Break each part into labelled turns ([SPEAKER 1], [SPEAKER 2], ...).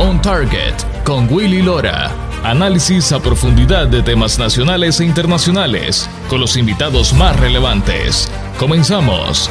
[SPEAKER 1] On Target con Willy Lora. Análisis a profundidad de temas nacionales e internacionales con los invitados más relevantes. Comenzamos.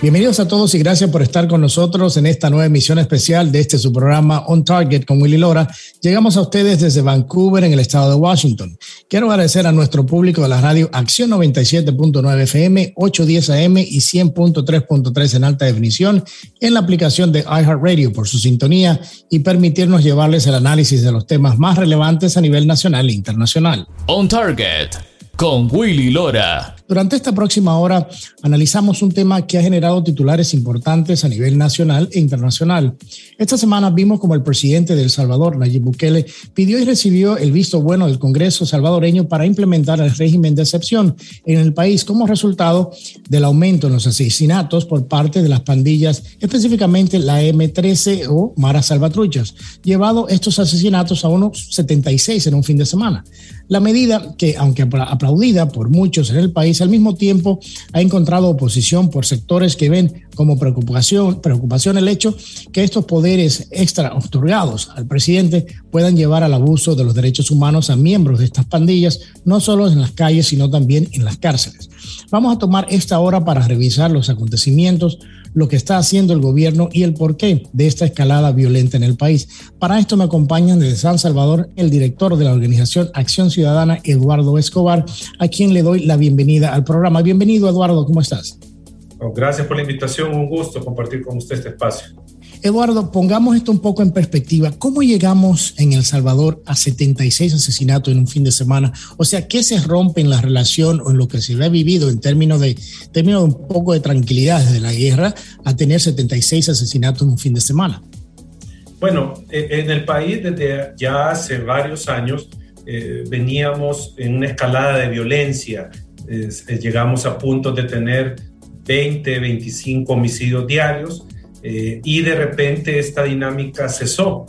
[SPEAKER 2] Bienvenidos a todos y gracias por estar con nosotros en esta nueva emisión especial de este su programa On Target con Willy Lora. Llegamos a ustedes desde Vancouver, en el estado de Washington. Quiero agradecer a nuestro público de la radio Acción 97.9 FM, 810 AM y 100.3.3 en alta definición en la aplicación de iHeartRadio por su sintonía y permitirnos llevarles el análisis de los temas más relevantes a nivel nacional e internacional.
[SPEAKER 1] On Target con Willy Lora.
[SPEAKER 2] Durante esta próxima hora analizamos un tema que ha generado titulares importantes a nivel nacional e internacional. Esta semana vimos como el presidente de El Salvador, Nayib Bukele, pidió y recibió el visto bueno del Congreso salvadoreño para implementar el régimen de excepción en el país como resultado del aumento en los asesinatos por parte de las pandillas, específicamente la M13 o Mara Salvatruchas, llevado estos asesinatos a unos 76 en un fin de semana. La medida que, aunque aplaudida por muchos en el país, al mismo tiempo ha encontrado oposición por sectores que ven como preocupación, preocupación el hecho que estos poderes extra otorgados al presidente puedan llevar al abuso de los derechos humanos a miembros de estas pandillas, no solo en las calles, sino también en las cárceles. Vamos a tomar esta hora para revisar los acontecimientos, lo que está haciendo el gobierno y el porqué de esta escalada violenta en el país. Para esto me acompañan desde San Salvador el director de la organización Acción Ciudadana, Eduardo Escobar, a quien le doy la bienvenida al programa. Bienvenido, Eduardo, ¿cómo estás?
[SPEAKER 3] Oh, gracias por la invitación, un gusto compartir con usted este espacio.
[SPEAKER 2] Eduardo, pongamos esto un poco en perspectiva. ¿Cómo llegamos en El Salvador a 76 asesinatos en un fin de semana? O sea, ¿qué se rompe en la relación o en lo que se ha vivido en términos de, términos de un poco de tranquilidad desde la guerra a tener 76 asesinatos en un fin de semana?
[SPEAKER 3] Bueno, e, en el país desde ya hace varios años eh, veníamos en una escalada de violencia. llegamos a puntos de tener 20, 25 homicidios diarios eh, y de repente esta dinámica cesó.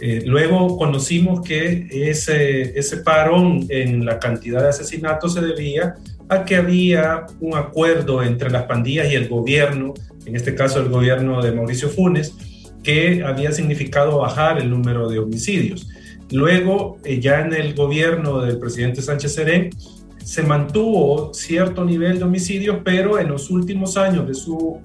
[SPEAKER 3] Eh, luego conocimos que ese, ese parón en la cantidad de asesinatos se debía a que había un acuerdo entre las pandillas y el gobierno, en este caso el gobierno de Mauricio Funes, que había significado bajar el número de homicidios. Luego, eh, ya en el gobierno del presidente Sánchez Serén, se mantuvo cierto nivel de homicidios, pero en los últimos años de su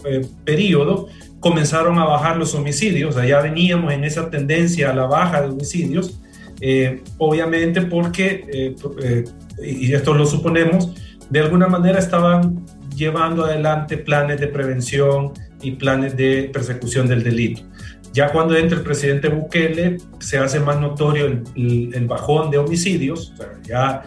[SPEAKER 3] periodo comenzaron a bajar los homicidios, ya veníamos en esa tendencia a la baja de homicidios, eh, obviamente porque, eh, eh, y esto lo suponemos, de alguna manera estaban llevando adelante planes de prevención y planes de persecución del delito. Ya cuando entra el presidente Bukele, se hace más notorio el, bajón de homicidios, ya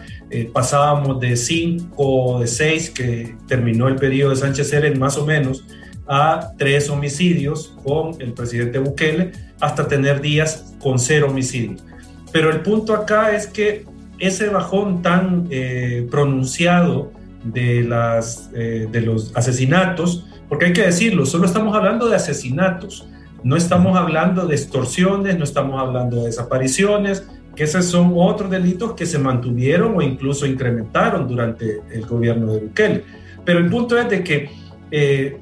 [SPEAKER 3] pasábamos de 5 de 6 que terminó el periodo de Sánchez Seren más o menos, a tres homicidios con el presidente Bukele hasta tener días con cero homicidios. Pero el punto acá es que ese bajón tan eh, pronunciado de, las, eh, de los asesinatos, porque hay que decirlo, solo estamos hablando de asesinatos, no estamos hablando de extorsiones, no estamos hablando de desapariciones, que esos son otros delitos que se mantuvieron o incluso incrementaron durante el gobierno de Bukele. Pero el punto es de que eh,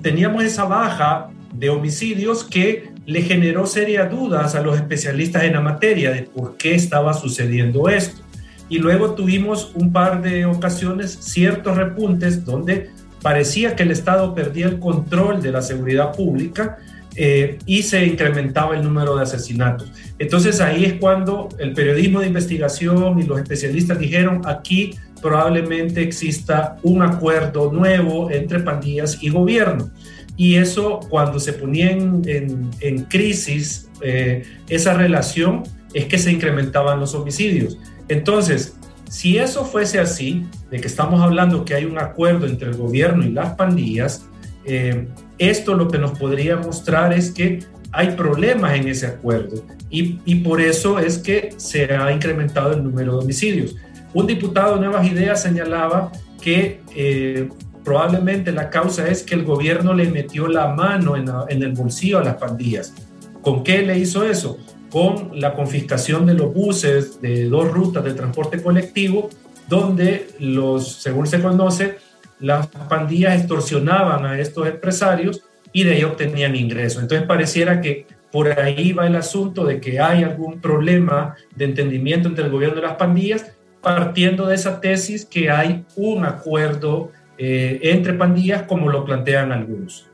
[SPEAKER 3] teníamos esa baja de homicidios que le generó serias dudas a los especialistas en la materia de por qué estaba sucediendo esto. Y luego tuvimos un par de ocasiones ciertos repuntes donde parecía que el Estado perdía el control de la seguridad pública eh, y se incrementaba el número de asesinatos. Entonces ahí es cuando el periodismo de investigación y los especialistas dijeron aquí probablemente exista un acuerdo nuevo entre pandillas y gobierno. Y eso cuando se ponía en, crisis eh, esa relación es que se incrementaban los homicidios. Entonces, si eso fuese así, de que estamos hablando que hay un acuerdo entre el gobierno y las pandillas, eh, esto lo que nos podría mostrar es que hay problemas en ese acuerdo y, y, por eso es que se ha incrementado el número de homicidios. Un diputado de Nuevas Ideas señalaba que eh, probablemente la causa es que el gobierno le metió la mano en, el bolsillo a las pandillas. ¿Con qué le hizo eso? Con la confiscación de los buses de dos rutas de transporte colectivo, donde los, según se conoce, las pandillas extorsionaban a estos empresarios y de ahí obtenían ingresos. Entonces pareciera que por ahí va el asunto de que hay algún problema de entendimiento entre el gobierno y las pandillas, partiendo de esa tesis que hay un acuerdo eh, entre pandillas como lo plantean algunos.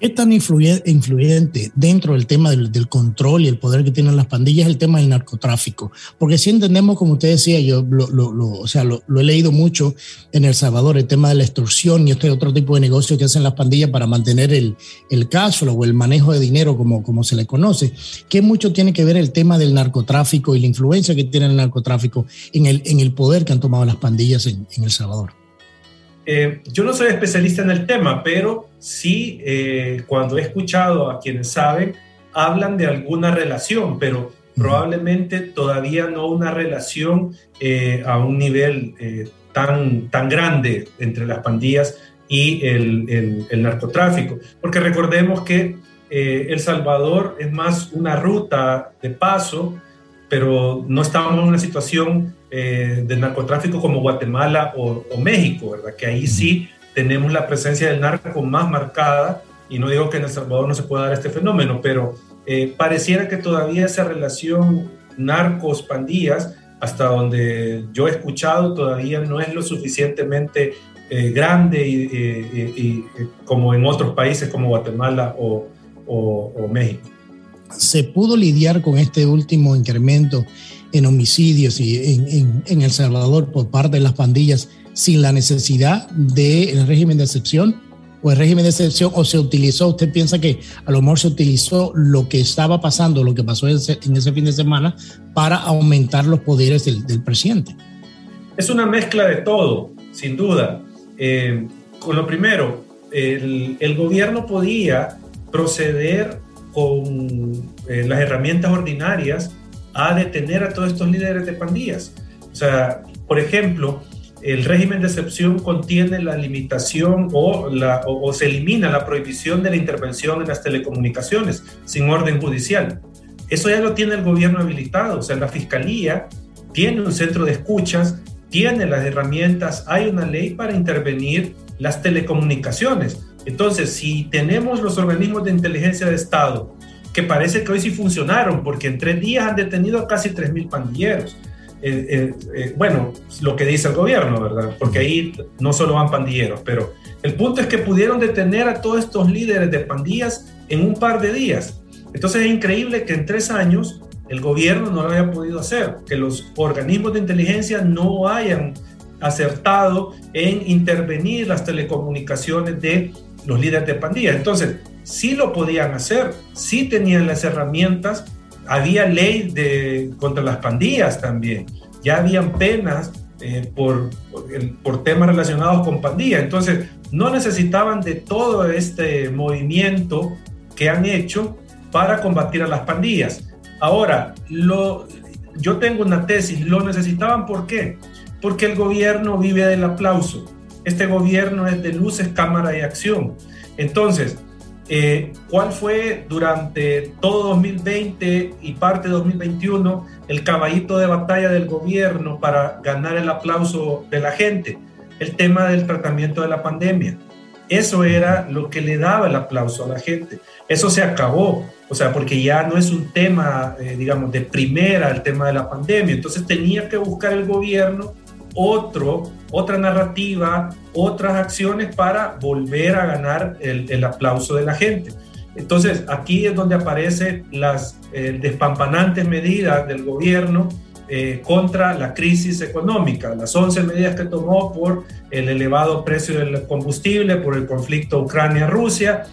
[SPEAKER 2] ¿Qué tan influyente dentro del tema del, control y el poder que tienen las pandillas el tema del narcotráfico? Porque si entendemos, como usted decía, yo lo, o sea, lo, he leído mucho en El Salvador, el tema de la extorsión y este otro tipo de negocio que hacen las pandillas para mantener el, el cash flow o el manejo de dinero, como, como se le conoce. ¿Qué mucho tiene que ver el tema del narcotráfico y la influencia que tiene el narcotráfico en el, en el poder que han tomado las pandillas en El Salvador?
[SPEAKER 3] Eh, yo no soy especialista en el tema, pero sí, eh, cuando he escuchado a quienes saben, hablan de alguna relación, pero probablemente todavía no una relación eh, a un nivel tan, tan grande entre las pandillas y el, el narcotráfico. Porque recordemos que El Salvador es más una ruta de paso, pero no estamos en una situación eh, del narcotráfico como Guatemala o, México, ¿verdad? Que ahí sí tenemos la presencia del narco más marcada y no digo que en El Salvador no se pueda dar este fenómeno, pero eh, pareciera que todavía esa relación narcos-pandillas, hasta donde yo he escuchado, todavía no es lo suficientemente eh, grande y, como en otros países como Guatemala o, México.
[SPEAKER 2] ¿Se pudo lidiar con este último incremento en homicidios y en, El Salvador por parte de las pandillas sin la necesidad del régimen de excepción? ¿O el régimen de excepción o se utilizó, usted piensa que a lo mejor se utilizó lo que estaba pasando, lo que pasó en ese, fin de semana para aumentar los poderes del, presidente?
[SPEAKER 3] Es una mezcla de todo, sin duda. Eh, con lo primero, el, gobierno podía proceder con eh, las herramientas ordinarias a detener a todos estos líderes de pandillas. O sea, por ejemplo, el régimen de excepción contiene la limitación o, se elimina la prohibición de la intervención en las telecomunicaciones sin orden judicial. Eso ya lo tiene el gobierno habilitado, o sea, la fiscalía tiene un centro de escuchas, tiene las herramientas, hay una ley para intervenir las telecomunicaciones. Entonces, si tenemos los organismos de inteligencia de Estado, que parece que hoy sí funcionaron, porque en tres días han detenido a casi 3.000 pandilleros. Eh, eh, eh, bueno, lo que dice el gobierno, ¿verdad? Porque ahí no solo van pandilleros, pero el punto es que pudieron detener a todos estos líderes de pandillas en un par de días. Entonces es increíble que en tres años el gobierno no lo haya podido hacer, que los organismos de inteligencia no hayan acertado en intervenir las telecomunicaciones de los líderes de pandillas. Entonces, sí lo podían hacer, sí tenían las herramientas, había ley de, contra las pandillas también, ya habían penas eh, por, por, temas relacionados con pandillas. Entonces, no necesitaban de todo este movimiento que han hecho para combatir a las pandillas. Ahora, lo, yo tengo una tesis, lo necesitaban ¿por qué? Porque el gobierno vive del aplauso. Este gobierno es de luces, cámara y acción. Entonces, eh, ¿cuál fue durante todo 2020 y parte de 2021 el caballito de batalla del gobierno para ganar el aplauso de la gente? El tema del tratamiento de la pandemia. Eso era lo que le daba el aplauso a la gente. Eso se acabó, o sea, porque ya no es un tema, eh, digamos, de primera el tema de la pandemia. Entonces tenía que buscar el gobierno otro, otra narrativa, otras acciones para volver a ganar el, aplauso de la gente. Entonces, aquí es donde aparecen las eh, despampanantes medidas del gobierno eh, contra la crisis económica, las 11 medidas que tomó por el elevado precio del combustible, por el conflicto Ucrania-Rusia,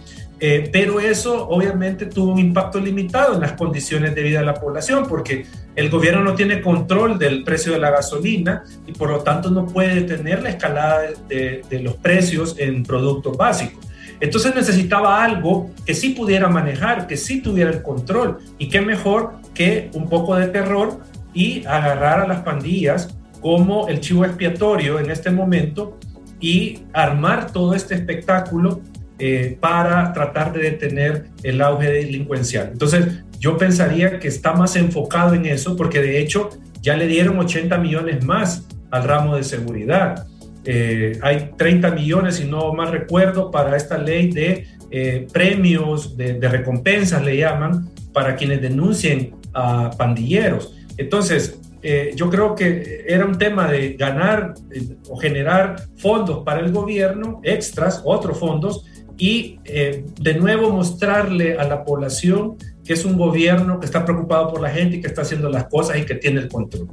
[SPEAKER 3] eh, pero eso obviamente tuvo un impacto limitado en las condiciones de vida de la población, porque el gobierno no tiene control del precio de la gasolina y por lo tanto no puede detener la escalada de, los precios en productos básicos. Entonces necesitaba algo que sí pudiera manejar, que sí tuviera el control. Y qué mejor que un poco de terror y agarrar a las pandillas como el chivo expiatorio en este momento y armar todo este espectáculo eh, para tratar de detener el auge delincuencial. Entonces, yo pensaría que está más enfocado en eso porque de hecho ya le dieron 80 millones más al ramo de seguridad. Eh, hay 30 millones, si no mal recuerdo, para esta ley de eh, premios de, recompensas, le llaman, para quienes denuncien a pandilleros. Entonces, yo creo que era un tema de ganar o generar fondos para el gobierno, extras, otros fondos, y de nuevo mostrarle a la población que es un gobierno que está preocupado por la gente y que está haciendo las cosas y que tiene el control.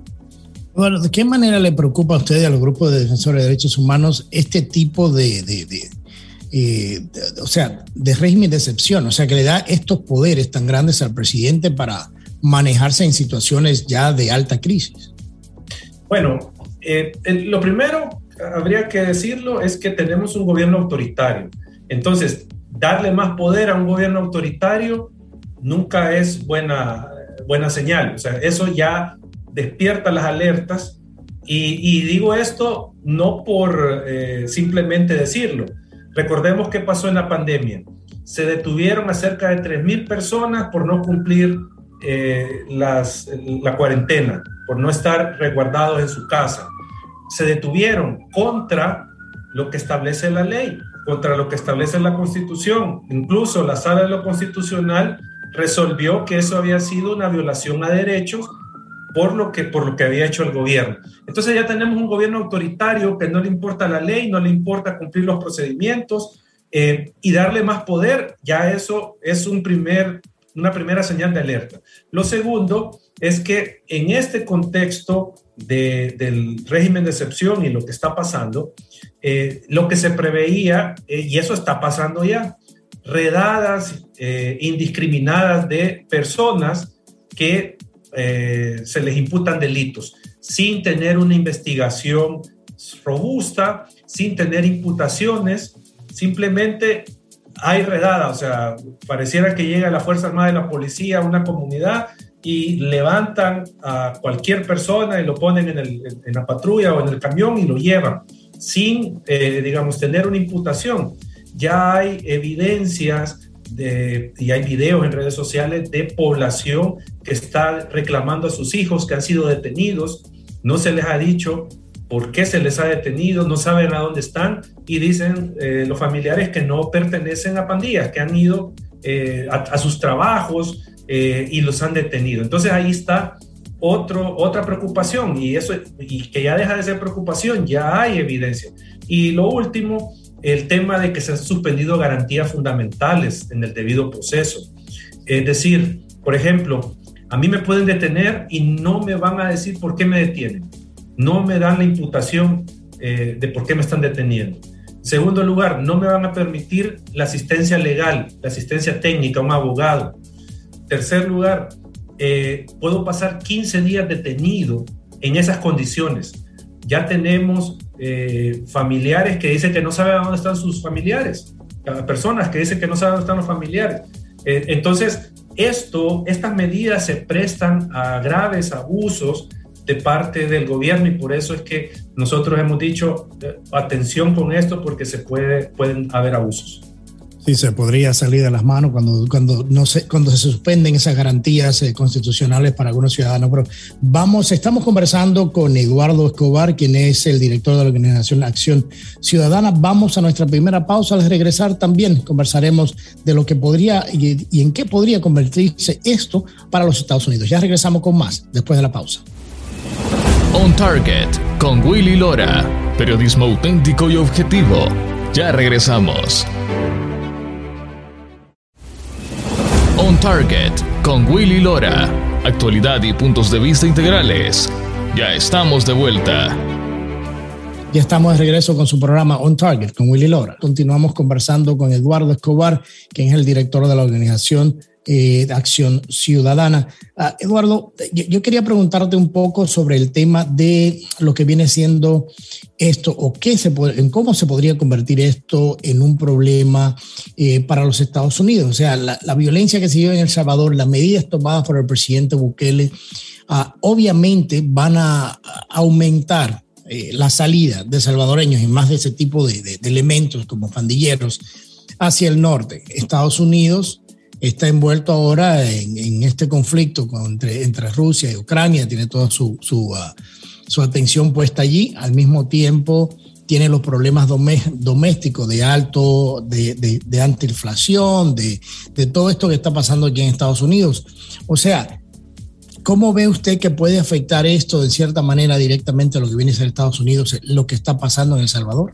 [SPEAKER 2] Bueno, ¿de qué manera le preocupa a usted y a los grupos de defensores de derechos humanos este tipo de, eh, o sea, de régimen de excepción? O sea, que le da estos poderes tan grandes al presidente para manejarse en situaciones ya de alta crisis.
[SPEAKER 3] Bueno, eh, lo primero, habría que decirlo, es que tenemos un gobierno autoritario. Entonces, darle más poder a un gobierno autoritario nunca es buena, buena señal. O sea, eso ya despierta las alertas y, digo esto no por eh, simplemente decirlo. Recordemos qué pasó en la pandemia. Se detuvieron a cerca de 3.000 personas por no cumplir eh, las, la cuarentena, por no estar resguardados en su casa. Se detuvieron contra lo que establece la ley, contra lo que establece la constitución. Incluso la sala de lo constitucional resolvió que eso había sido una violación a derechos por lo que, por lo que había hecho el gobierno. Entonces ya tenemos un gobierno autoritario que no le importa la ley, no le importa cumplir los procedimientos eh, y darle más poder, ya eso es un primer, una primera señal de alerta. Lo segundo es que en este contexto del régimen de excepción y lo que está pasando, eh, lo que se preveía, eh, y eso está pasando ya, redadas indiscriminadas de personas que eh, se les imputan delitos sin tener una investigación robusta, sin tener imputaciones, simplemente hay redada, o sea, pareciera que llega la Fuerza Armada de la Policía a una comunidad y levantan a cualquier persona y lo ponen en, la patrulla o en el camión y lo llevan, sin, eh, digamos, tener una imputación. Ya hay evidencias y hay videos en redes sociales de población que está reclamando a sus hijos que han sido detenidos, no se les ha dicho por qué se les ha detenido, no saben a dónde están y dicen eh, los familiares que no pertenecen a pandillas, que han ido eh, a, sus trabajos eh, y los han detenido. Entonces ahí está otro, otra preocupación y eso y que ya deja de ser preocupación, ya hay evidencia. Y lo último el tema de que se han suspendido garantías fundamentales en el debido proceso. Es decir, por ejemplo, a mí me pueden detener y no me van a decir por qué me detienen. No me dan la imputación eh, de por qué me están deteniendo. segundo lugar, no me van a permitir la asistencia legal, la asistencia técnica, un abogado. tercer lugar, eh, puedo pasar 15 días detenido en esas condiciones. Ya tenemos eh, familiares que dicen que no saben dónde están sus familiares, personas que dicen que no saben dónde están los familiares. Eh, entonces, esto, estas medidas se prestan a graves abusos de parte del gobierno y por eso es que nosotros hemos dicho eh, atención con esto porque se puede, pueden haber abusos.
[SPEAKER 2] Sí, se podría salir de las manos cuando, cuando, no se, cuando se suspenden esas garantías eh, constitucionales para algunos ciudadanos. Pero vamos, estamos conversando con Eduardo Escobar, quien es el director de la organización Acción Ciudadana. Vamos a nuestra primera pausa. Al regresar también conversaremos de lo que podría y, y en qué podría convertirse esto para los Estados Unidos. Ya regresamos con más después de la pausa.
[SPEAKER 1] On Target con Willy Lora. Periodismo auténtico y objetivo. Ya regresamos. Target con Willy Lora. Actualidad y puntos de vista integrales. Ya estamos de vuelta.
[SPEAKER 2] Ya estamos de regreso con su programa On Target con Willy Lora. Continuamos conversando con Eduardo Escobar, quien es el director de la organización eh, de Acción Ciudadana. Ah, Eduardo, yo, quería preguntarte un poco sobre el tema de lo que viene siendo esto o qué se en cómo se podría convertir esto en un problema eh, para los Estados Unidos. O sea, la, violencia que se vive en El Salvador, las medidas tomadas por el presidente Bukele, ah, obviamente van a, aumentar eh, la salida de salvadoreños y más de ese tipo de, de elementos como pandilleros hacia el norte. Estados Unidos está envuelto ahora en, este conflicto entre, Rusia y Ucrania, tiene toda su, uh, su, atención puesta allí. Al mismo tiempo, tiene los problemas domésticos de alto, de antiinflación, de, de todo esto que está pasando aquí en Estados Unidos. O sea, ¿Cómo ve usted que puede afectar esto de cierta manera directamente a lo que viene a ser Estados Unidos, lo que está pasando en El Salvador?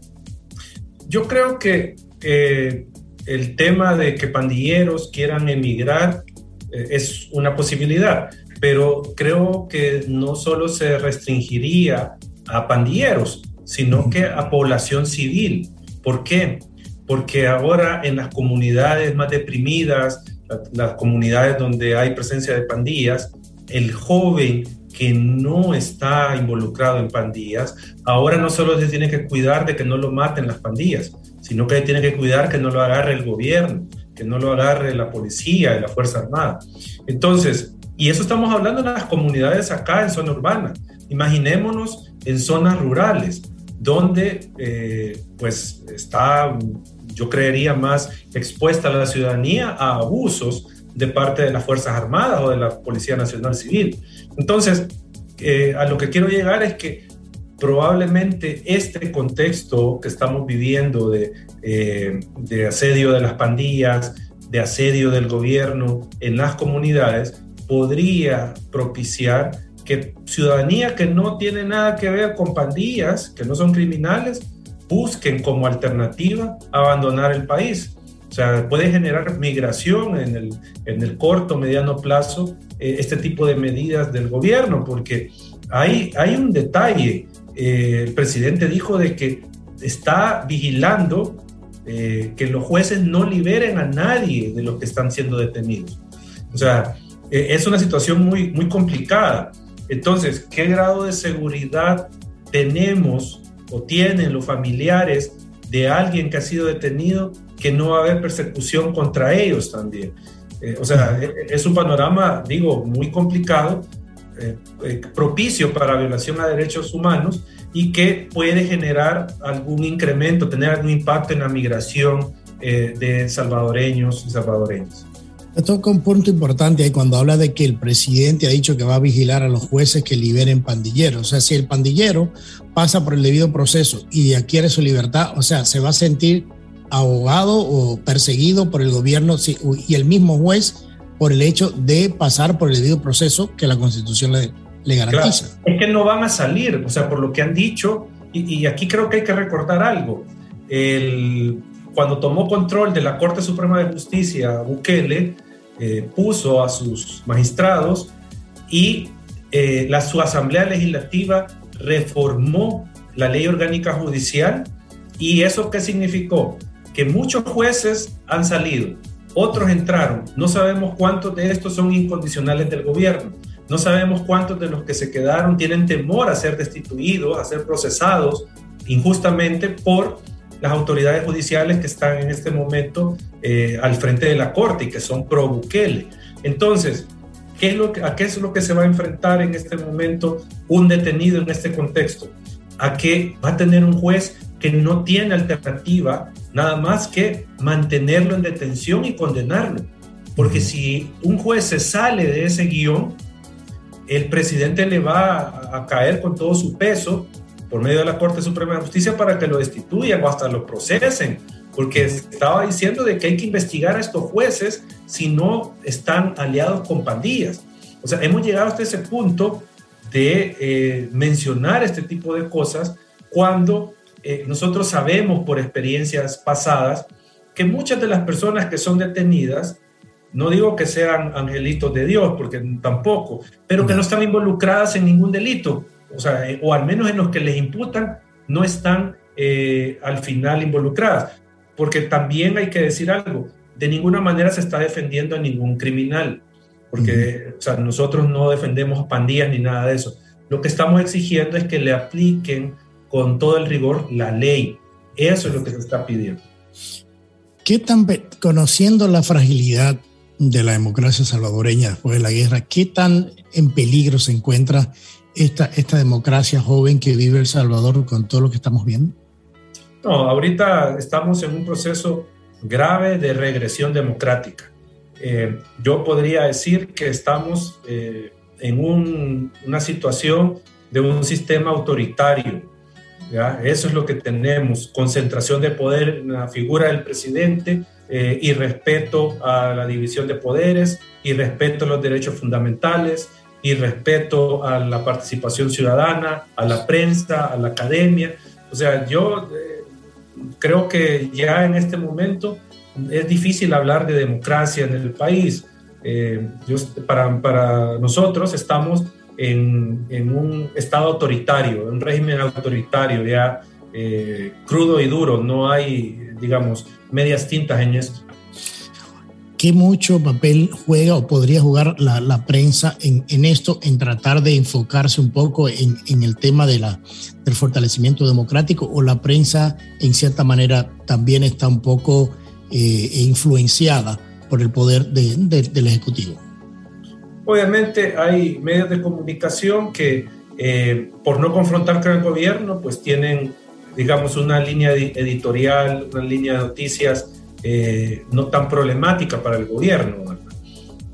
[SPEAKER 3] Yo creo que eh, el tema de que pandilleros quieran emigrar eh, es una posibilidad, pero creo que no solo se restringiría a pandilleros, sino que a población civil. ¿Por qué? Porque ahora en las comunidades más deprimidas, las comunidades donde hay presencia de pandillas, el joven que no está involucrado en pandillas, ahora no solo se tiene que cuidar de que no lo maten las pandillas, sino que tiene que cuidar que no lo agarre el gobierno, que no lo agarre la policía y la Fuerza Armada. Entonces, y eso estamos hablando en las comunidades acá en zona urbana. Imaginémonos en zonas rurales, donde eh, pues está, yo creería, más expuesta la ciudadanía a abusos de parte de las Fuerzas Armadas o de la Policía Nacional Civil. Entonces, eh, a lo que quiero llegar es que probablemente este contexto que estamos viviendo de, eh, de asedio de las pandillas, de asedio del gobierno en las comunidades, podría propiciar que ciudadanía que no tiene nada que ver con pandillas, que no son criminales, busquen como alternativa abandonar el país. O sea, puede generar migración en el, en el corto, mediano plazo eh, este tipo de medidas del gobierno, porque hay, hay un detalle. Eh, el presidente dijo de que está vigilando eh, que los jueces no liberen a nadie de los que están siendo detenidos. O sea, es una situación muy, muy complicada. Entonces, ¿qué grado de seguridad tenemos o tienen los familiares de alguien que ha sido detenido que no va a haber persecución contra ellos también. Eh, o sea, e, e, es un panorama, digo, muy complicado, eh, eh, propicio para violación a derechos humanos y que puede generar algún incremento, tener algún impacto en la migración de salvadoreños y salvadoreñas.
[SPEAKER 2] Toca un punto importante ahí cuando habla de que el presidente ha dicho que va a vigilar a los jueces que liberen pandilleros. O sea, si el pandillero pasa por el debido proceso y adquiere su libertad, o sea, se va a sentir ahogado o perseguido por el gobierno y el mismo juez por el hecho de pasar por el debido proceso que la Constitución le, garantiza.
[SPEAKER 3] Es que no van a salir, o sea, por lo que han dicho, y, aquí creo que hay que recordar algo. El, cuando tomó control de la Corte Suprema de Justicia, Bukele eh, puso a sus magistrados y eh, la, su Asamblea Legislativa reformó la ley orgánica judicial. ¿Y eso qué significó? que muchos jueces han salido, otros entraron. No sabemos cuántos de estos son incondicionales del gobierno. No sabemos cuántos de los que se quedaron tienen temor a ser destituidos, a ser procesados injustamente por las autoridades judiciales que están en este momento eh, al frente de la corte y que son pro Bukele. Entonces, ¿qué es lo que, ¿a qué es lo que se va a enfrentar en este momento un detenido en este contexto? A que va a tener un juez que no tiene alternativa nada más que mantenerlo en detención y condenarlo. Porque si un juez se sale de ese guion, el presidente le va a, caer con todo su peso por medio de la Corte Suprema de Justicia para que lo destituyan o hasta lo procesen, porque estaba diciendo de que hay que investigar a estos jueces si no están aliados con pandillas. O sea, hemos llegado hasta ese punto de eh, mencionar este tipo de cosas cuando eh, nosotros sabemos por experiencias pasadas que muchas de las personas que son detenidas, no digo que sean angelitos de Dios, porque tampoco, pero que no están involucradas en ningún delito, o sea, eh, o al menos en los que les imputan, no están eh, al final involucradas. Porque también hay que decir algo, de ninguna manera se está defendiendo a ningún criminal, porque o sea, nosotros no defendemos pandillas ni nada de eso. Lo que estamos exigiendo es que le apliquen con todo el rigor la ley. Eso es lo que se está pidiendo.
[SPEAKER 2] ¿Qué tan, conociendo la fragilidad de la democracia salvadoreña después de la guerra, qué tan en peligro se encuentra esta, esta democracia joven que vive El Salvador con todo lo que estamos viendo?
[SPEAKER 3] No, ahorita estamos en un proceso grave de regresión democrática. Eh, yo podría decir que estamos eh, en una situación de un sistema autoritario ¿ya? Eso es lo que tenemos, concentración de poder en la figura del presidente eh, y respeto a la división de poderes y respeto a los derechos fundamentales y respeto a la participación ciudadana, a la prensa, a la academia. O sea, yo eh, creo que ya en este momento es difícil hablar de democracia en el país. Eh, para, para, nosotros estamos en, en, un estado autoritario, un régimen autoritario ya eh, crudo y duro, no hay, digamos, medias tintas en esto.
[SPEAKER 2] ¿Qué mucho papel juega o podría jugar la, la prensa en, en, esto, en tratar de enfocarse un poco en, en el tema de la, del fortalecimiento democrático o la prensa en cierta manera también está un poco eh, influenciada por el poder de, de, del Ejecutivo?
[SPEAKER 3] Obviamente hay medios de comunicación que eh, por no confrontar con el gobierno, pues tienen, digamos, una línea editorial, una línea de noticias eh, no tan problemática para el gobierno.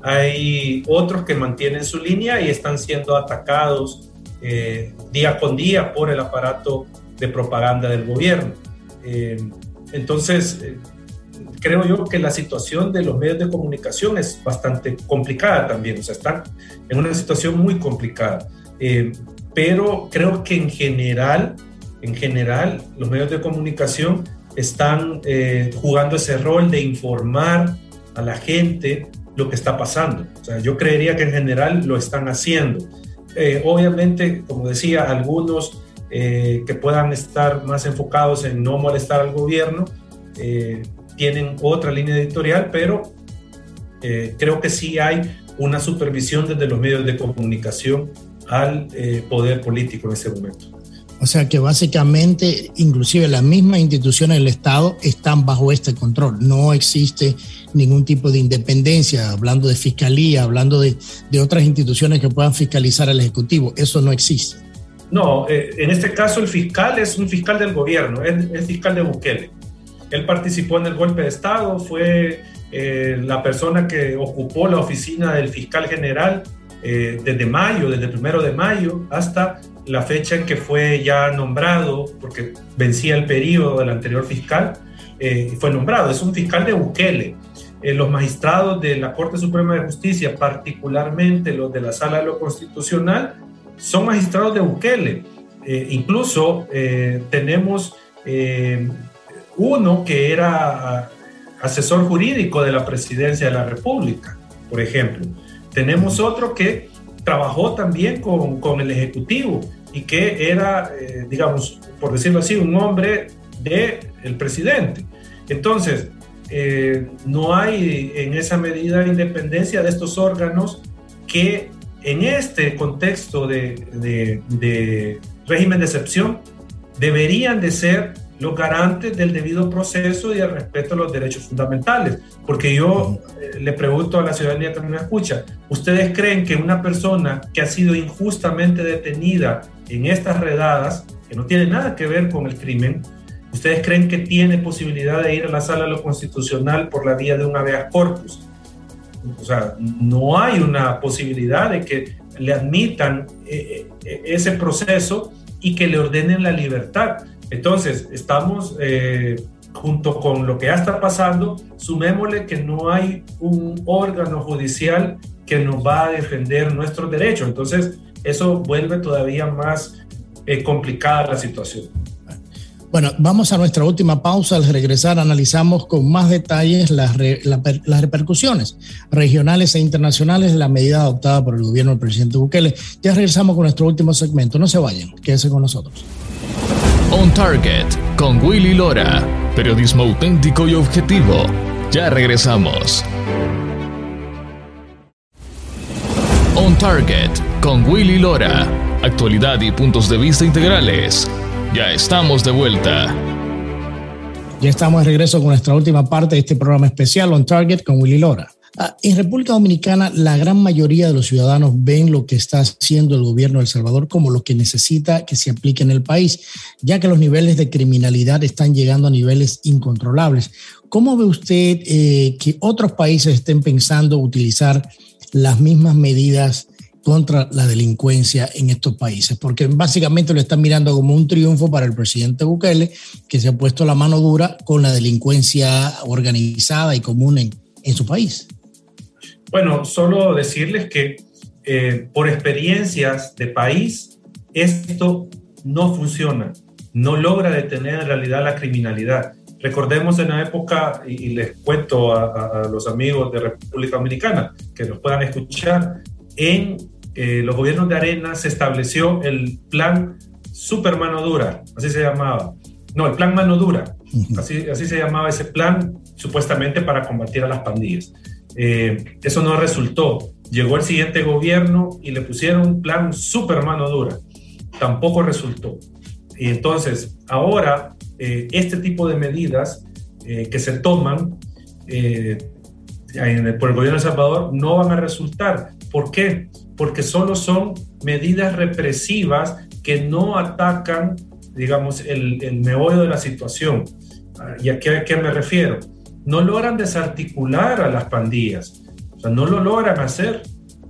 [SPEAKER 3] Hay otros que mantienen su línea y están siendo atacados eh, día con día por el aparato de propaganda del gobierno. Entonces, creo yo que la situación de los medios de comunicación es bastante complicada también, o sea, están en una situación muy complicada. Eh, pero creo que en general, en general, los medios de comunicación están eh, jugando ese rol de informar a la gente lo que está pasando. O sea, yo creería que en general lo están haciendo. Eh, obviamente, como decía, algunos eh, que puedan estar más enfocados en no molestar al gobierno, eh, tienen otra línea editorial, pero eh, creo que sí hay una supervisión desde los medios de comunicación al eh, poder político en ese momento.
[SPEAKER 2] O sea que básicamente, inclusive las mismas instituciones del Estado están bajo este control. No existe ningún tipo de independencia, hablando de fiscalía, hablando de, de otras instituciones que puedan fiscalizar al Ejecutivo. Eso no existe.
[SPEAKER 3] No, eh, en este caso el fiscal es un fiscal del gobierno, es, es fiscal de Bukele. Él participó en el golpe de Estado, fue eh, la persona que ocupó la oficina del fiscal general eh, desde mayo, desde primero de mayo, hasta la fecha en que fue ya nombrado, porque vencía el periodo del anterior fiscal, eh, fue nombrado. Es un fiscal de Bukele. Eh, los magistrados de la Corte Suprema de Justicia, particularmente los de la Sala de lo Constitucional, son magistrados de Bukele. Eh, incluso tenemos uno que era asesor jurídico de la presidencia de la República, por ejemplo. Tenemos otro que trabajó también con, con el Ejecutivo y que era, eh, digamos, por decirlo así, un hombre del el presidente. Entonces, eh, no hay en esa medida independencia de estos órganos que en este contexto de, de, de régimen de excepción deberían de ser los garantes del debido proceso y el respeto a los derechos fundamentales. Porque yo eh, le pregunto a la ciudadanía que me escucha, ¿ustedes creen que una persona que ha sido injustamente detenida en estas redadas, que no tiene nada que ver con el crimen, ¿ustedes creen que tiene posibilidad de ir a la sala de lo constitucional por la vía de un habeas corpus? O sea, no hay una posibilidad de que le admitan eh, eh, ese proceso y que le ordenen la libertad. Entonces, estamos, eh, junto con lo que ya está pasando, sumémosle que no hay un órgano judicial que nos va a defender nuestros derechos. Entonces, eso vuelve todavía más eh, complicada la situación.
[SPEAKER 2] Bueno, vamos a nuestra última pausa. Al regresar analizamos con más detalles las, re, la, las, repercusiones regionales e internacionales de la medida adoptada por el gobierno del presidente Bukele. Ya regresamos con nuestro último segmento. No se vayan, quédense con nosotros.
[SPEAKER 1] On Target con Willy Lora. Periodismo auténtico y objetivo. Ya regresamos. On Target con Willy Lora. Actualidad y puntos de vista integrales. Ya estamos de vuelta.
[SPEAKER 2] Ya estamos de regreso con nuestra última parte de este programa especial On Target con Willy Lora. Ah, en República Dominicana, la gran mayoría de los ciudadanos ven lo que está haciendo el gobierno de El Salvador como lo que necesita que se aplique en el país, ya que los niveles de criminalidad están llegando a niveles incontrolables. ¿Cómo ve usted eh, que otros países estén pensando utilizar las mismas medidas contra la delincuencia en estos países, porque básicamente lo están mirando como un triunfo para el presidente Bukele, que se ha puesto la mano dura con la delincuencia organizada y común en, en su país.
[SPEAKER 3] Bueno, solo decirles que eh, por experiencias de país, esto no funciona, no logra detener en realidad la criminalidad. Recordemos en la época, y, les cuento a, los amigos de República Dominicana que nos puedan escuchar, en eh, los gobiernos de Arena se estableció el plan Super Mano Dura, así se llamaba. No, el plan Mano Dura, así, así se llamaba ese plan supuestamente para combatir a las pandillas. Eh, eso no resultó. Llegó el siguiente gobierno y le pusieron un plan super mano dura. Tampoco resultó. Y entonces, ahora, eh, este tipo de medidas eh, que se toman por el gobierno de El Salvador no van a resultar. ¿Por qué? Porque solo son medidas represivas que no atacan, digamos, el, el meollo de la situación. ¿Y a qué, a qué me refiero? No logran desarticular a las pandillas, o sea, no lo logran hacer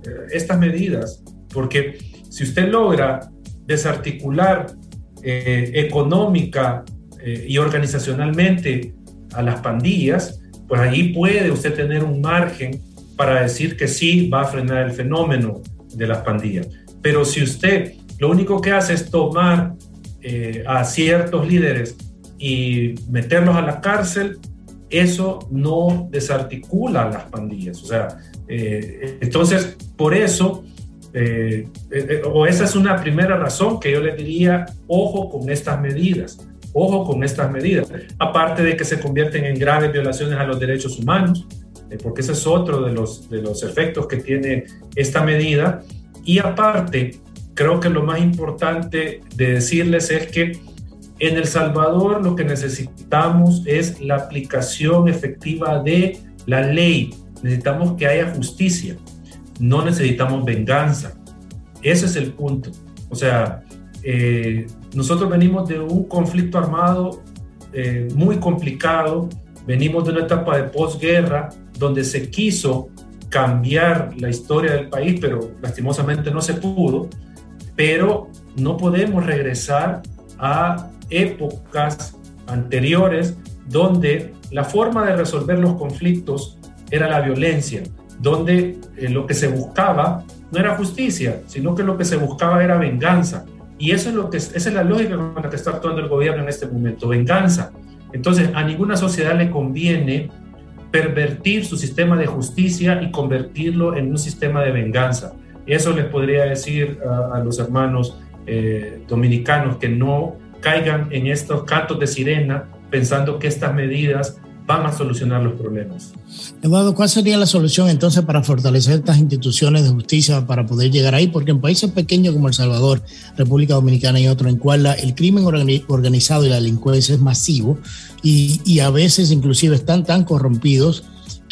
[SPEAKER 3] eh, estas medidas, porque si usted logra desarticular eh, económica eh, y organizacionalmente a las pandillas, pues ahí puede usted tener un margen para decir que sí va a frenar el fenómeno de las pandillas. Pero si usted lo único que hace es tomar a ciertos líderes y meterlos a la cárcel, eso no desarticula las pandillas. O sea, eh, entonces, por eso, eh, eh, o esa es una primera razón que yo le diría, ojo con estas medidas, ojo con estas medidas, aparte de que se convierten en graves violaciones a los derechos humanos, porque ese es otro de los, de los efectos que tiene esta medida, y aparte, creo que lo más importante de decirles es que en El Salvador lo que necesitamos es la aplicación efectiva de la ley. Necesitamos que haya justicia, no necesitamos venganza. Ese es el punto. O sea, eh, nosotros venimos de un conflicto armado eh, muy complicado, venimos de una etapa de posguerra donde se quiso cambiar la historia del país, pero lastimosamente no se pudo, pero no podemos regresar a épocas anteriores donde la forma de resolver los conflictos era la violencia, donde eh, lo que se buscaba no era justicia, sino que lo que se buscaba era venganza. Y eso es lo que esa es la lógica con la que está actuando el gobierno en este momento, venganza. Entonces, a ninguna sociedad le conviene pervertir su sistema de justicia y convertirlo en un sistema de venganza. Eso les podría decir a, los hermanos eh, dominicanos que no caigan en estos cantos de sirena pensando que estas medidas van a solucionar los problemas.
[SPEAKER 2] Eduardo, ¿cuál sería la solución entonces para fortalecer estas instituciones de justicia para poder llegar ahí? Porque en países pequeños como El Salvador, República Dominicana y otros, en cual el crimen organizado y la delincuencia es masivo y, y a veces inclusive están tan corrompidos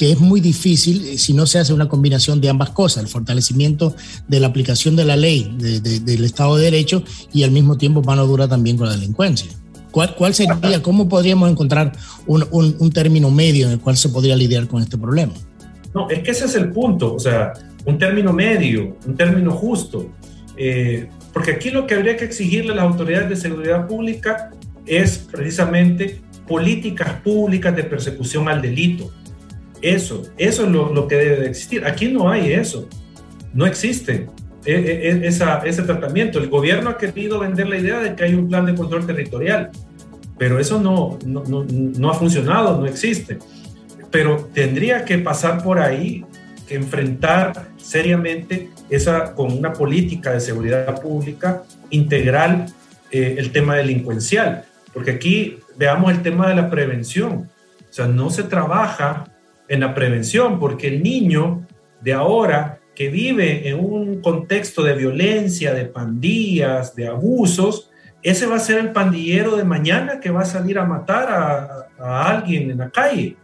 [SPEAKER 2] que es muy difícil eh, si no se hace una combinación de ambas cosas, el fortalecimiento de la aplicación de la ley, del Estado de Derecho y al mismo tiempo mano dura también con la delincuencia. ¿Cuál, cuál sería, cómo podríamos encontrar un, un, término medio en el cual se podría lidiar con este problema?
[SPEAKER 3] No, es que ese es el punto, o sea, un término medio, un término justo. Eh, porque aquí lo que habría que exigirle a las autoridades de seguridad pública es precisamente políticas públicas de persecución al delito eso, eso es lo, que debe de existir. Aquí no hay eso, no existe e, e, e, ese tratamiento. El gobierno ha querido vender la idea de que hay un plan de control territorial, pero eso no, no, ha funcionado, no existe. Pero tendría que pasar por ahí, que enfrentar seriamente esa, con una política de seguridad pública integral eh, el tema delincuencial. Porque aquí veamos el tema de la prevención. O sea, no se trabaja en la prevención, porque el niño de ahora que vive en un contexto de violencia, de pandillas, de abusos, ese va a ser el pandillero de mañana que va a salir a matar a, alguien en la calle.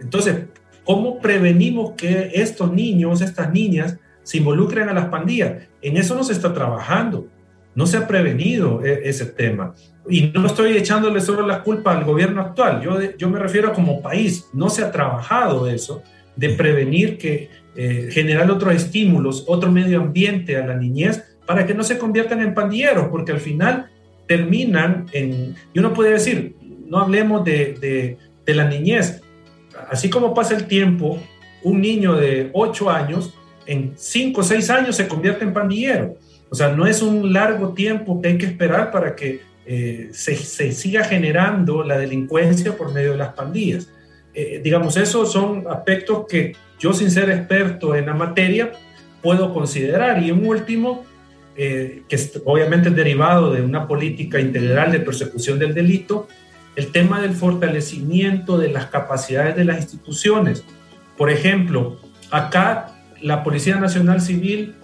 [SPEAKER 3] Entonces, ¿cómo prevenimos que estos niños, estas niñas, se involucren a las pandillas? En eso no se está trabajando, no se ha prevenido e, ese tema. Y no estoy echándole solo la culpa al gobierno actual, yo, yo me refiero a como país, no se ha trabajado eso de prevenir que eh, generar otros estímulos, otro medio ambiente a la niñez para que no se conviertan en pandilleros, porque al final terminan en, y uno puede decir, no hablemos de, de la niñez, así como pasa el tiempo, un niño de 8 años en 5 o 6 años se convierte en pandillero. O sea, no es un largo tiempo que hay que esperar para que eh, se, siga generando la delincuencia por medio de las pandillas. Eh, digamos, esos son aspectos que yo, sin ser experto en la materia, puedo considerar. Y un último, eh, que obviamente es derivado de una política integral de persecución del delito, el tema del fortalecimiento de las capacidades de las instituciones. Por ejemplo, acá la Policía Nacional Civil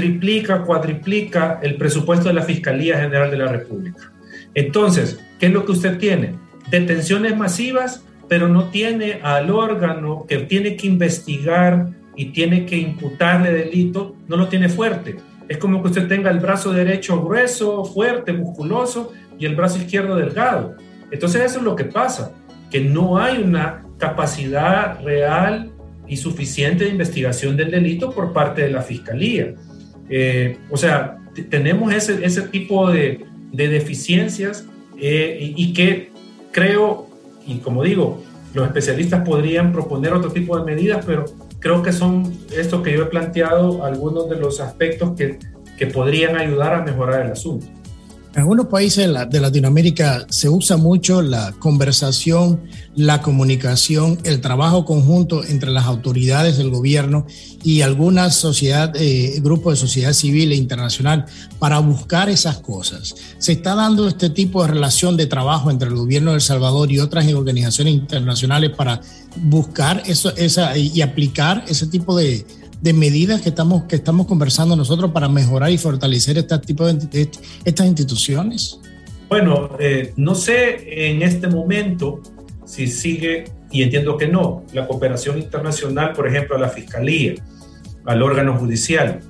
[SPEAKER 3] triplica, cuadriplica el presupuesto de la Fiscalía General de la República. Entonces, ¿qué es lo que usted tiene? Detenciones masivas, pero no tiene al órgano que tiene que investigar y tiene que imputarle delito, no lo tiene fuerte. Es como que usted tenga el brazo derecho grueso, fuerte, musculoso y el brazo izquierdo delgado. Entonces eso es lo que pasa, que no hay una capacidad real y suficiente de investigación del delito por parte de la Fiscalía. Eh, o sea, tenemos ese, ese tipo de, de deficiencias eh, y, que creo, y como digo, los especialistas podrían proponer otro tipo de medidas, pero creo que son esto que yo he planteado algunos de los aspectos que, que podrían ayudar a mejorar el asunto.
[SPEAKER 2] En algunos países de Latinoamérica se usa mucho la conversación, la comunicación, el trabajo conjunto entre las autoridades del gobierno y algunas sociedad, eh, grupos de sociedad civil e internacional para buscar esas cosas. Se está dando este tipo de relación de trabajo entre el gobierno de El Salvador y otras organizaciones internacionales para buscar eso, esa, y aplicar ese tipo de, de medidas que estamos, que estamos conversando nosotros para mejorar y fortalecer este tipo de, estas instituciones?
[SPEAKER 3] Bueno, eh, no sé en este momento si sigue, y entiendo que no, la cooperación internacional, por ejemplo, a la Fiscalía, al órgano judicial,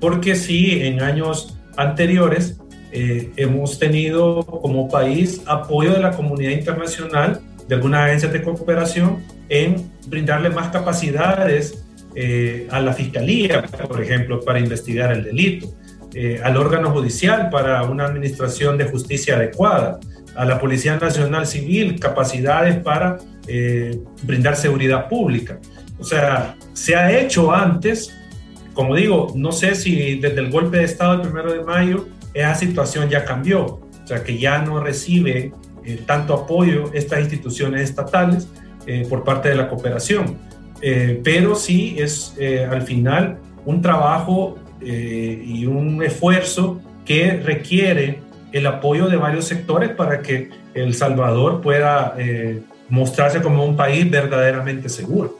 [SPEAKER 3] porque sí, en años anteriores eh, hemos tenido como país apoyo de la comunidad internacional, de algunas agencias de cooperación, en brindarle más capacidades eh, a la fiscalía, por ejemplo, para investigar el delito, eh, al órgano judicial para una administración de justicia adecuada, a la Policía Nacional Civil capacidades para eh, brindar seguridad pública. O sea, se ha hecho antes, como digo, no sé si desde el golpe de Estado del primero de mayo esa situación ya cambió, o sea, que ya no recibe tanto apoyo estas instituciones estatales por parte de la cooperación. Eh, pero sí es eh, al final un trabajo eh, y un esfuerzo que requiere el apoyo de varios sectores para que El Salvador pueda mostrarse como un país verdaderamente seguro.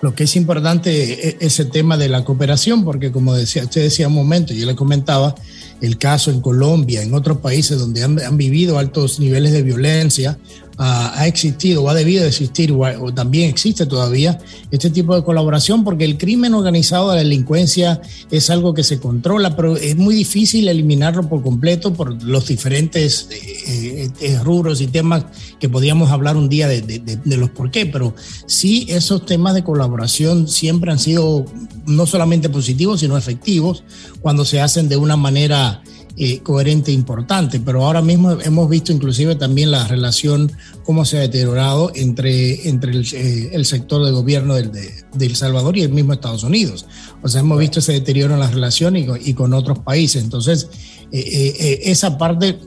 [SPEAKER 2] Lo que es importante es ese tema de la cooperación, porque como decía, usted decía un momento, yo le comentaba el caso en Colombia, en otros países donde han, han vivido altos niveles de violencia, ha, existido o ha debido existir o, también existe todavía este tipo de colaboración porque el crimen organizado, la delincuencia es algo que se controla, pero es muy difícil eliminarlo por completo por los diferentes eh, eh, rubros y temas que podríamos hablar un día de, de los por qué, pero sí esos temas de colaboración siempre han sido no solamente positivos, sino efectivos cuando se hacen de una manera eh, coherente e importante, pero ahora mismo hemos visto inclusive también la relación, cómo se ha deteriorado entre, entre el, eh, sector de gobierno del, de, El Salvador y el mismo Estados Unidos. O sea, hemos visto ese deterioro en las relaciones y con, otros países. Entonces, eh, esa parte,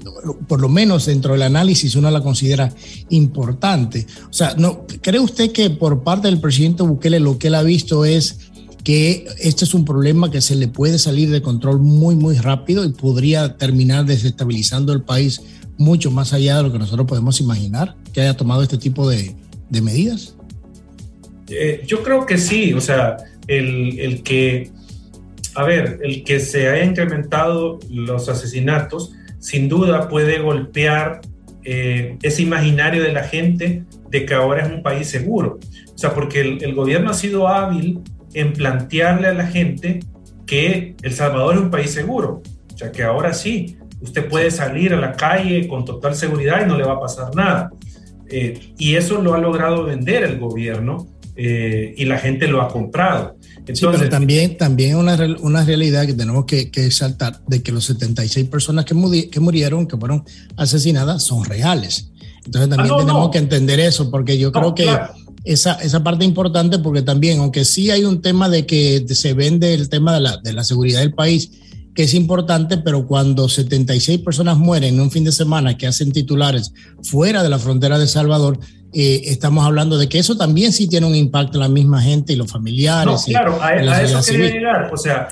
[SPEAKER 2] por lo menos dentro del análisis, uno la considera importante. O sea, ¿no, ¿cree usted que por parte del presidente Bukele lo que él ha visto es que este es un problema que se le puede salir de control muy, muy rápido y podría terminar desestabilizando el país mucho más allá de lo que nosotros podemos imaginar, que haya tomado este tipo de, de medidas?
[SPEAKER 3] Eh, yo creo que sí, o sea, el, el, que, a ver, el que se haya incrementado los asesinatos, sin duda puede golpear eh, ese imaginario de la gente de que ahora es un país seguro. O sea, porque el, el gobierno ha sido hábil en plantearle a la gente que El Salvador es un país seguro. O sea, que ahora sí, usted puede salir a la calle con total seguridad y no le va a pasar nada. Eh, y eso lo ha logrado vender el gobierno eh, y la gente lo ha comprado.
[SPEAKER 2] sí, pero también, también una, una realidad que tenemos que, que exaltar de que los 76 personas que, que murieron, que fueron asesinadas, son reales. Entonces también ah, tenemos que entender eso, porque yo creo que esa, esa parte importante, porque también, aunque sí hay un tema de que se vende el tema de la, de la seguridad del país, que es importante, pero cuando 76 personas mueren en un fin de semana que hacen titulares fuera de la frontera de Salvador, eh, estamos hablando de que eso también sí tiene un impacto en la misma gente y los familiares.
[SPEAKER 3] claro, a, eso quería llegar. O sea,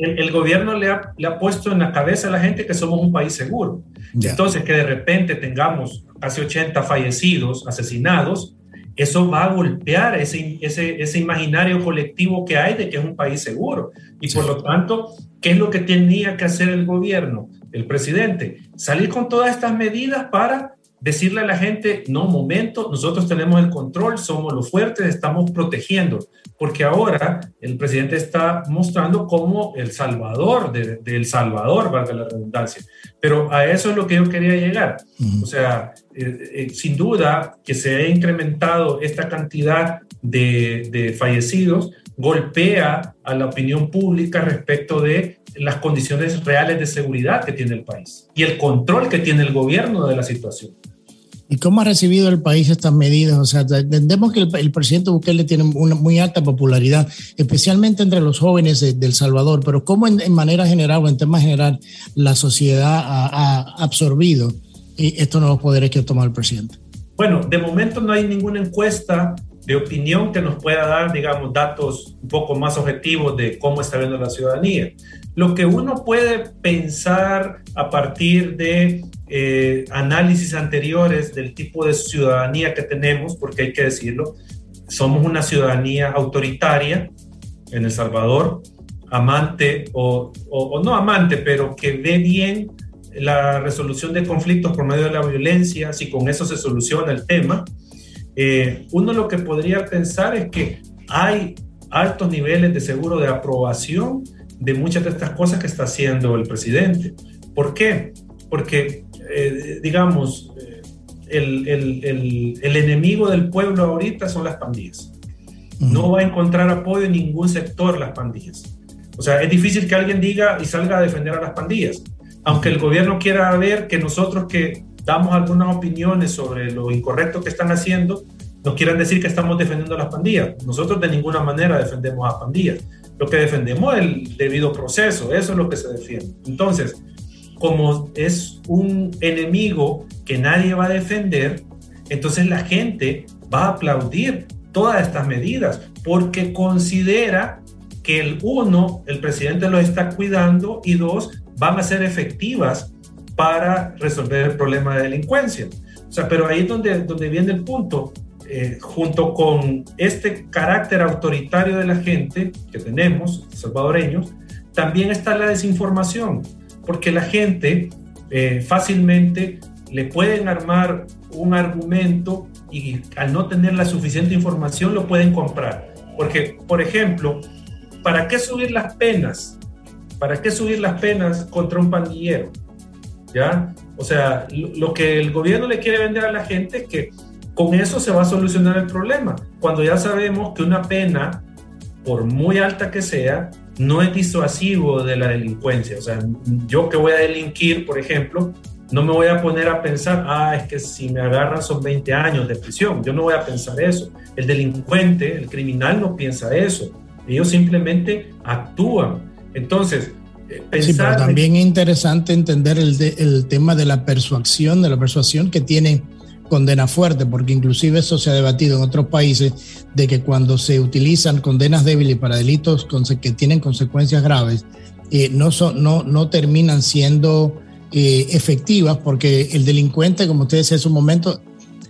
[SPEAKER 3] el, gobierno le ha, le ha, puesto en la cabeza a la gente que somos un país seguro. Entonces, que de repente tengamos casi 80 fallecidos, asesinados, eso va a golpear ese, ese, ese, imaginario colectivo que hay de que es un país seguro. Y por lo tanto, ¿qué es lo que tenía que hacer el gobierno, el presidente? Salir con todas estas medidas para decirle a la gente, no, momento, nosotros tenemos el control, somos los fuertes, estamos protegiendo, porque ahora el presidente está mostrando como el salvador de, El Salvador, valga la redundancia. Pero a eso es lo que yo quería llegar. O sea, eh, eh, sin duda que se ha incrementado esta cantidad de, de fallecidos, golpea a la opinión pública respecto de las condiciones reales de seguridad que tiene el país y el control que tiene el gobierno de la situación.
[SPEAKER 2] ¿Y cómo ha recibido el país estas medidas? O sea, entendemos que el, presidente Bukele tiene una muy alta popularidad, especialmente entre los jóvenes de, El Salvador, pero ¿cómo en, manera general o en tema general la sociedad ha, absorbido estos nuevos poderes que ha tomado el presidente?
[SPEAKER 3] Bueno, de momento no hay ninguna encuesta de opinión que nos pueda dar, digamos, datos un poco más objetivos de cómo está viendo la ciudadanía. Lo que uno puede pensar a partir de eh, análisis anteriores del tipo de ciudadanía que tenemos, porque hay que decirlo, somos una ciudadanía autoritaria en El Salvador, amante o, no amante, pero que ve bien la resolución de conflictos por medio de la violencia, si con eso se soluciona el tema. Eh, uno lo que podría pensar es que hay altos niveles de seguro de aprobación de muchas de estas cosas que está haciendo el presidente. ¿Por qué? Porque eh, digamos, eh, el, el, el, enemigo del pueblo ahorita son las pandillas. No va a encontrar apoyo en ningún sector las pandillas. O sea, es difícil que alguien diga y salga a defender a las pandillas. Aunque el gobierno quiera ver que nosotros que damos algunas opiniones sobre lo incorrecto que están haciendo, nos quieran decir que estamos defendiendo a las pandillas. Nosotros de ninguna manera defendemos a pandillas. Lo que defendemos es el debido proceso, eso es lo que se defiende. Entonces, como es un enemigo que nadie va a defender, entonces la gente va a aplaudir todas estas medidas porque considera que el uno, el presidente lo está cuidando y dos, van a ser efectivas para resolver el problema de delincuencia. O sea, pero ahí es donde, donde viene el punto. Eh, junto con este carácter autoritario de la gente que tenemos, salvadoreños, también está la desinformación porque la gente eh, fácilmente le pueden armar un argumento y al no tener la suficiente información lo pueden comprar. Porque, por ejemplo, ¿para qué subir las penas? ¿Para qué subir las penas contra un pandillero? ¿Ya? O sea, lo que el gobierno le quiere vender a la gente es que con eso se va a solucionar el problema. Cuando ya sabemos que una pena, por muy alta que sea, no es disuasivo de la delincuencia. O sea, yo que voy a delinquir, por ejemplo, no me voy a poner a pensar, ah, es que si me agarran son 20 años de prisión. Yo no voy a pensar eso. El delincuente, el criminal no piensa eso. Ellos simplemente actúan. Entonces,
[SPEAKER 2] eh, Sí, pero también es interesante entender el, el tema de la persuasión, de la persuasión que tiene condena fuerte, porque inclusive eso se ha debatido en otros países, de que cuando se utilizan condenas débiles para delitos que tienen consecuencias graves, eh, no, son, no, no terminan siendo eh, efectivas porque el delincuente, como usted decía en su momento,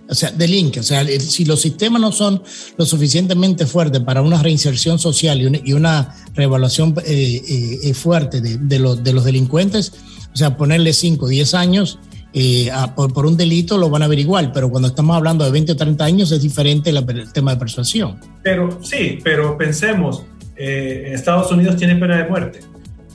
[SPEAKER 2] o sea, delinque. O sea, si los sistemas no son lo suficientemente fuertes para una reinserción social y una, y una reevaluación eh, fuerte de, de, de, los delincuentes, o sea, ponerle 5 o 10 años eh, por, un delito lo van a averiguar, pero cuando estamos hablando de 20 o 30 años es diferente el tema de persuasión.
[SPEAKER 3] Pero sí, pero pensemos, eh, Estados Unidos tiene pena de muerte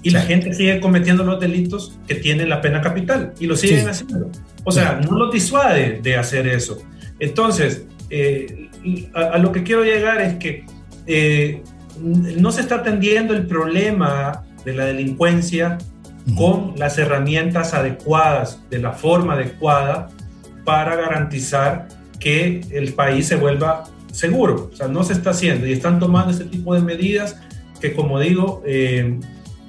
[SPEAKER 3] y la gente sigue cometiendo los delitos que tienen la pena capital y lo siguen haciendo. O sea, no lo disuade de hacer eso. Entonces, eh, a, lo que quiero llegar es que eh, no se está atendiendo el problema de la delincuencia con las herramientas adecuadas, de la forma adecuada, para garantizar que el país se vuelva seguro. O sea, no se está haciendo y están tomando ese tipo de medidas que, como digo, eh,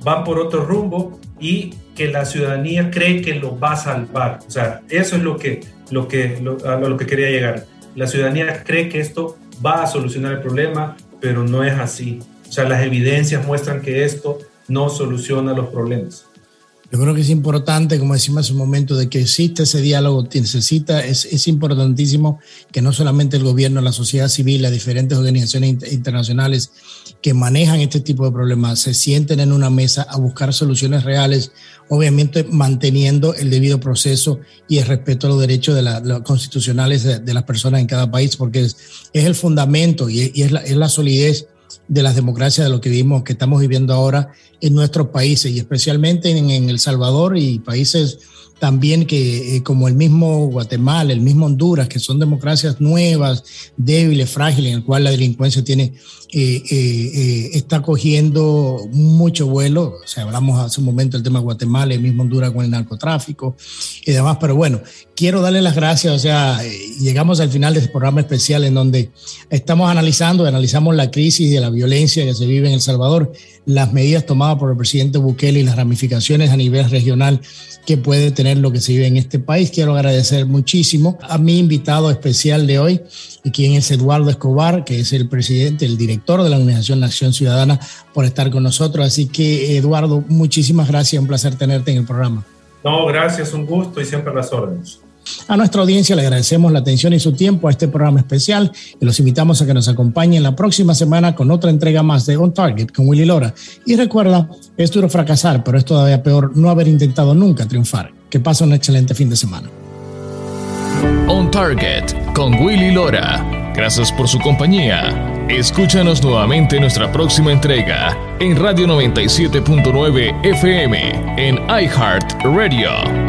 [SPEAKER 3] van por otro rumbo y que la ciudadanía cree que lo va a salvar. O sea, eso es lo que, lo que, a lo que quería llegar. La ciudadanía cree que esto va a solucionar el problema, pero no es así. O sea, las evidencias muestran que esto no soluciona los problemas.
[SPEAKER 2] Yo creo que es importante, como decimos hace un momento, de que existe ese diálogo, necesita, es, es importantísimo que no solamente el gobierno, la sociedad civil, las diferentes organizaciones internacionales que manejan este tipo de problemas se sienten en una mesa a buscar soluciones reales, obviamente manteniendo el debido proceso y el respeto a los derechos de los constitucionales de, las personas en cada país, porque es, es el fundamento y, es, la, es la solidez de las democracias de lo que vivimos, que estamos viviendo ahora en nuestros países y especialmente en, El Salvador y países también que eh, como el mismo Guatemala, el mismo Honduras, que son democracias nuevas, débiles, frágiles, en el cual la delincuencia tiene eh, eh, está cogiendo mucho vuelo. O sea, hablamos hace un momento del tema de Guatemala, el mismo Honduras con el narcotráfico y demás. Pero bueno, quiero darle las gracias. O sea, llegamos al final de este programa especial en donde estamos analizando, analizamos la crisis de la violencia que se vive en El Salvador, las medidas tomadas por el presidente Bukele y las ramificaciones a nivel regional que puede tener lo que se vive en este país. Quiero agradecer muchísimo a mi invitado especial de hoy, quien es Eduardo Escobar, que es el presidente, el director de la Organización Nación Ciudadana, por estar con nosotros. Así que, Eduardo, muchísimas gracias, un placer tenerte en el programa.
[SPEAKER 3] No, gracias, un gusto y siempre las órdenes.
[SPEAKER 2] A nuestra audiencia le agradecemos la atención y su tiempo a este programa especial y los invitamos a que nos acompañen la próxima semana con otra entrega más de On Target con Willy Lora. Y recuerda, es duro fracasar, pero es todavía peor no haber intentado nunca triunfar. Que pase un excelente fin de semana.
[SPEAKER 1] On Target con Willy Lora. Gracias por su compañía. Escúchanos nuevamente en nuestra próxima entrega en Radio 97.9 FM en iHeart Radio.